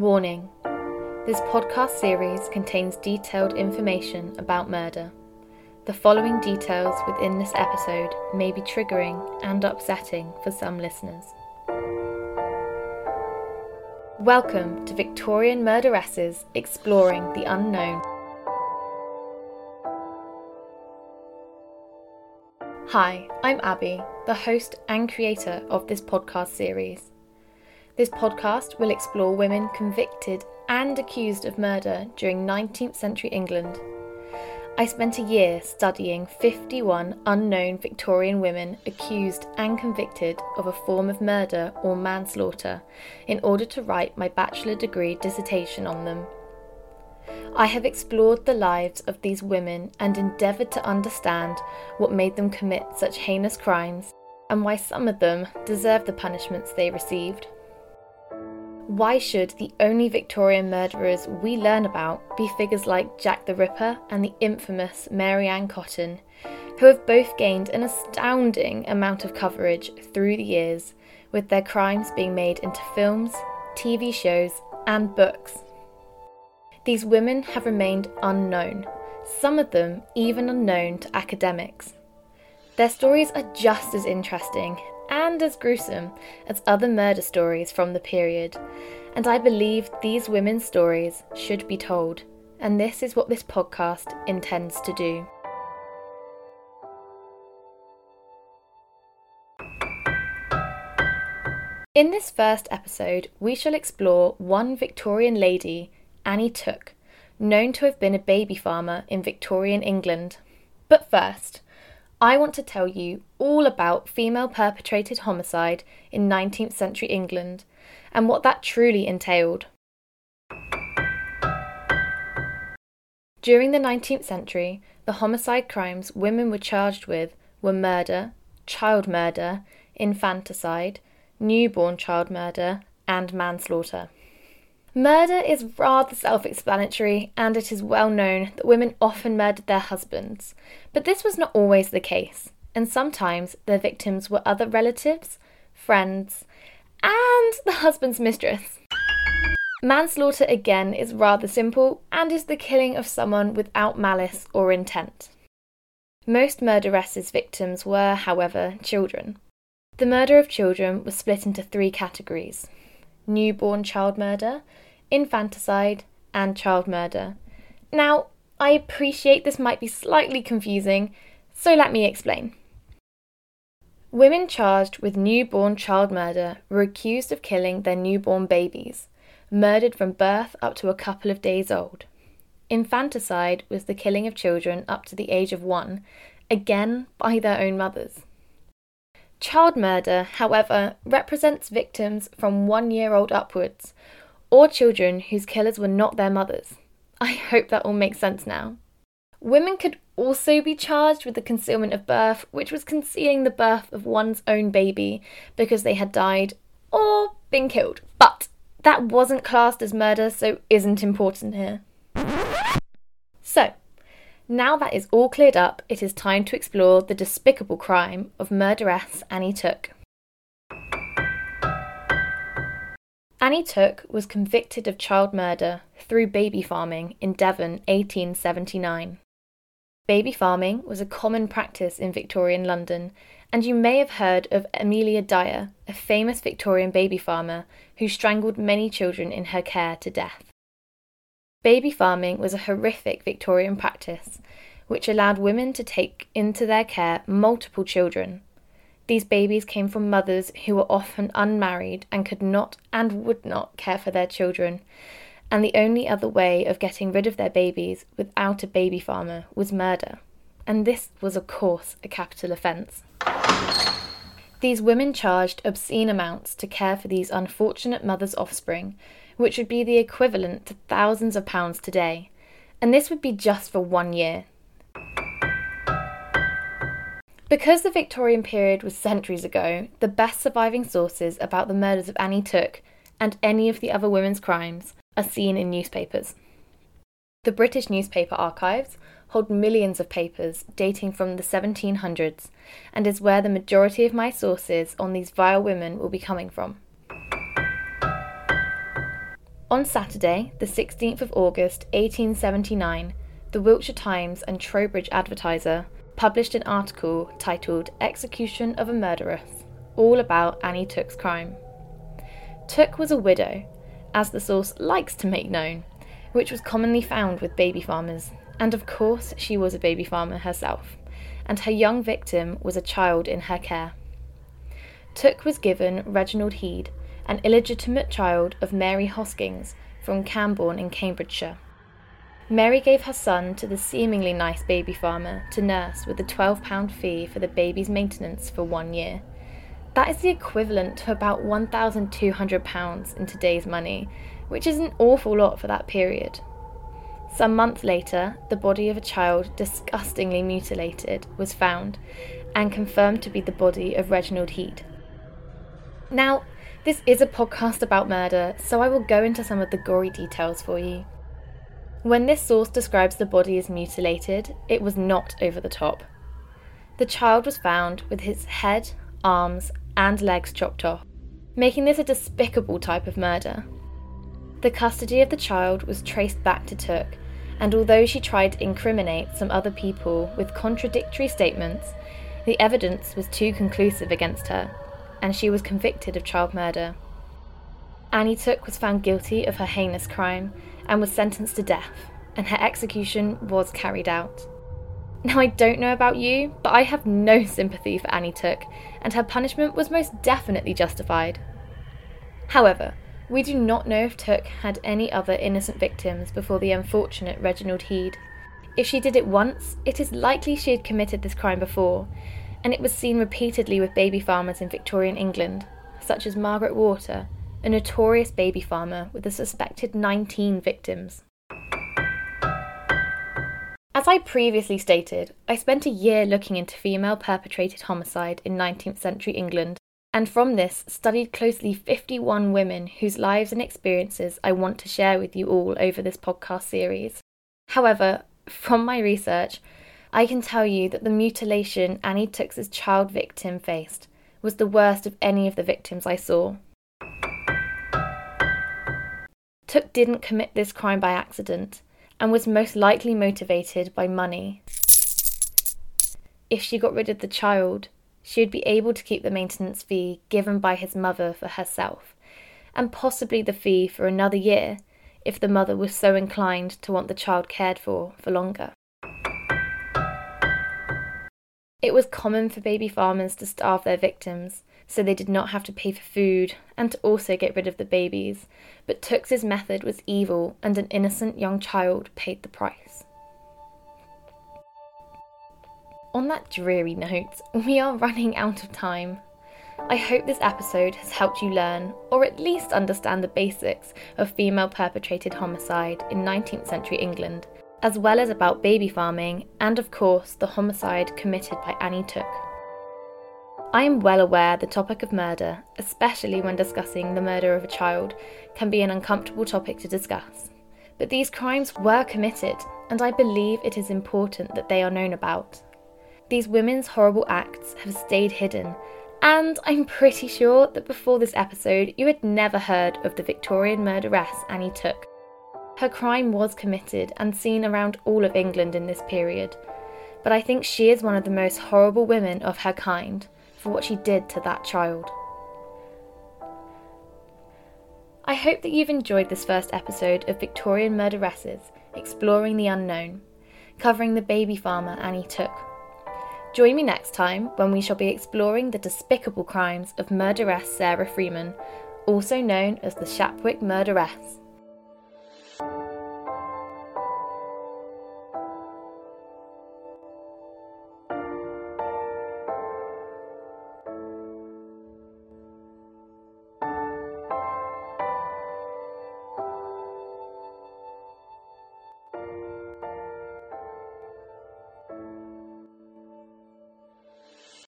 Warning This podcast series contains detailed information about murder. The following details within this episode may be triggering and upsetting for some listeners. Welcome to Victorian Murderesses Exploring the Unknown. Hi, I'm Abby, the host and creator of this podcast series. This podcast will explore women convicted and accused of murder during 19th century England. I spent a year studying 51 unknown Victorian women accused and convicted of a form of murder or manslaughter in order to write my bachelor degree dissertation on them. I have explored the lives of these women and endeavoured to understand what made them commit such heinous crimes and why some of them deserve the punishments they received. Why should the only Victorian murderers we learn about be figures like Jack the Ripper and the infamous Mary Ann Cotton, who have both gained an astounding amount of coverage through the years, with their crimes being made into films, TV shows, and books? These women have remained unknown, some of them even unknown to academics. Their stories are just as interesting and as gruesome as other murder stories from the period, and I believe these women's stories should be told, and this is what this podcast intends to do. In this first episode, we shall explore one Victorian lady, Annie Took, known to have been a baby farmer in Victorian England. But first, I want to tell you all about female perpetrated homicide in 19th century England and what that truly entailed. During the 19th century, the homicide crimes women were charged with were murder, child murder, infanticide, newborn child murder, and manslaughter. Murder is rather self explanatory, and it is well known that women often murdered their husbands. But this was not always the case, and sometimes their victims were other relatives, friends, and the husband's mistress. Manslaughter again is rather simple and is the killing of someone without malice or intent. Most murderesses' victims were, however, children. The murder of children was split into three categories newborn child murder, infanticide, and child murder. Now, I appreciate this might be slightly confusing, so let me explain. Women charged with newborn child murder were accused of killing their newborn babies, murdered from birth up to a couple of days old. Infanticide was the killing of children up to the age of one, again by their own mothers. Child murder, however, represents victims from one year old upwards, or children whose killers were not their mothers. I hope that all makes sense now. Women could also be charged with the concealment of birth, which was concealing the birth of one's own baby because they had died or been killed. But that wasn't classed as murder, so isn't important here. So, now that is all cleared up, it is time to explore the despicable crime of murderess Annie Took. Annie Took was convicted of child murder through baby farming in Devon 1879. Baby farming was a common practice in Victorian London, and you may have heard of Amelia Dyer, a famous Victorian baby farmer who strangled many children in her care to death. Baby farming was a horrific Victorian practice which allowed women to take into their care multiple children. These babies came from mothers who were often unmarried and could not and would not care for their children, and the only other way of getting rid of their babies without a baby farmer was murder. And this was, of course, a capital offence. These women charged obscene amounts to care for these unfortunate mothers' offspring, which would be the equivalent to thousands of pounds today, and this would be just for one year. Because the Victorian period was centuries ago, the best surviving sources about the murders of Annie Took and any of the other women's crimes are seen in newspapers. The British newspaper archives hold millions of papers dating from the 1700s and is where the majority of my sources on these vile women will be coming from. On Saturday, the 16th of August 1879, the Wiltshire Times and Trowbridge Advertiser published an article titled Execution of a Murderess, all about Annie Took's crime. Took was a widow, as the source likes to make known, which was commonly found with baby farmers, and of course she was a baby farmer herself, and her young victim was a child in her care. Took was given Reginald Heed, an illegitimate child of Mary Hoskins from Camborne in Cambridgeshire. Mary gave her son to the seemingly nice baby farmer to nurse with a £12 fee for the baby's maintenance for one year. That is the equivalent to about £1,200 in today's money, which is an awful lot for that period. Some months later, the body of a child disgustingly mutilated was found and confirmed to be the body of Reginald Heed. Now, this is a podcast about murder, so I will go into some of the gory details for you. When this source describes the body as mutilated, it was not over the top. The child was found with his head, arms, and legs chopped off, making this a despicable type of murder. The custody of the child was traced back to Took, and although she tried to incriminate some other people with contradictory statements, the evidence was too conclusive against her, and she was convicted of child murder. Annie Took was found guilty of her heinous crime and was sentenced to death, and her execution was carried out. Now, I don't know about you, but I have no sympathy for Annie Took, and her punishment was most definitely justified. However, we do not know if Took had any other innocent victims before the unfortunate Reginald Heed. If she did it once, it is likely she had committed this crime before, and it was seen repeatedly with baby farmers in Victorian England, such as Margaret Water, a notorious baby farmer with a suspected 19 victims. As I previously stated, I spent a year looking into female perpetrated homicide in 19th century England and from this studied closely 51 women whose lives and experiences I want to share with you all over this podcast series. However, from my research, I can tell you that the mutilation Annie Took's child victim faced was the worst of any of the victims I saw. Took didn't commit this crime by accident and was most likely motivated by money. If she got rid of the child, she would be able to keep the maintenance fee given by his mother for herself, and possibly the fee for another year if the mother was so inclined to want the child cared for for longer. It was common for baby farmers to starve their victims so they did not have to pay for food and to also get rid of the babies, but Tooks' method was evil and an innocent young child paid the price. On that dreary note, we are running out of time. I hope this episode has helped you learn, or at least understand the basics of female perpetrated homicide in 19th century England, as well as about baby farming and, of course, the homicide committed by Annie Took. I am well aware the topic of murder, especially when discussing the murder of a child, can be an uncomfortable topic to discuss. But these crimes were committed, and I believe it is important that they are known about. These women's horrible acts have stayed hidden, and I'm pretty sure that before this episode you had never heard of the Victorian murderess Annie Took. Her crime was committed and seen around all of England in this period, but I think she is one of the most horrible women of her kind for what she did to that child. I hope that you've enjoyed this first episode of Victorian Murderesses Exploring the Unknown, covering the baby farmer Annie Took. Join me next time when we shall be exploring the despicable crimes of murderess Sarah Freeman, also known as the Shapwick Murderess.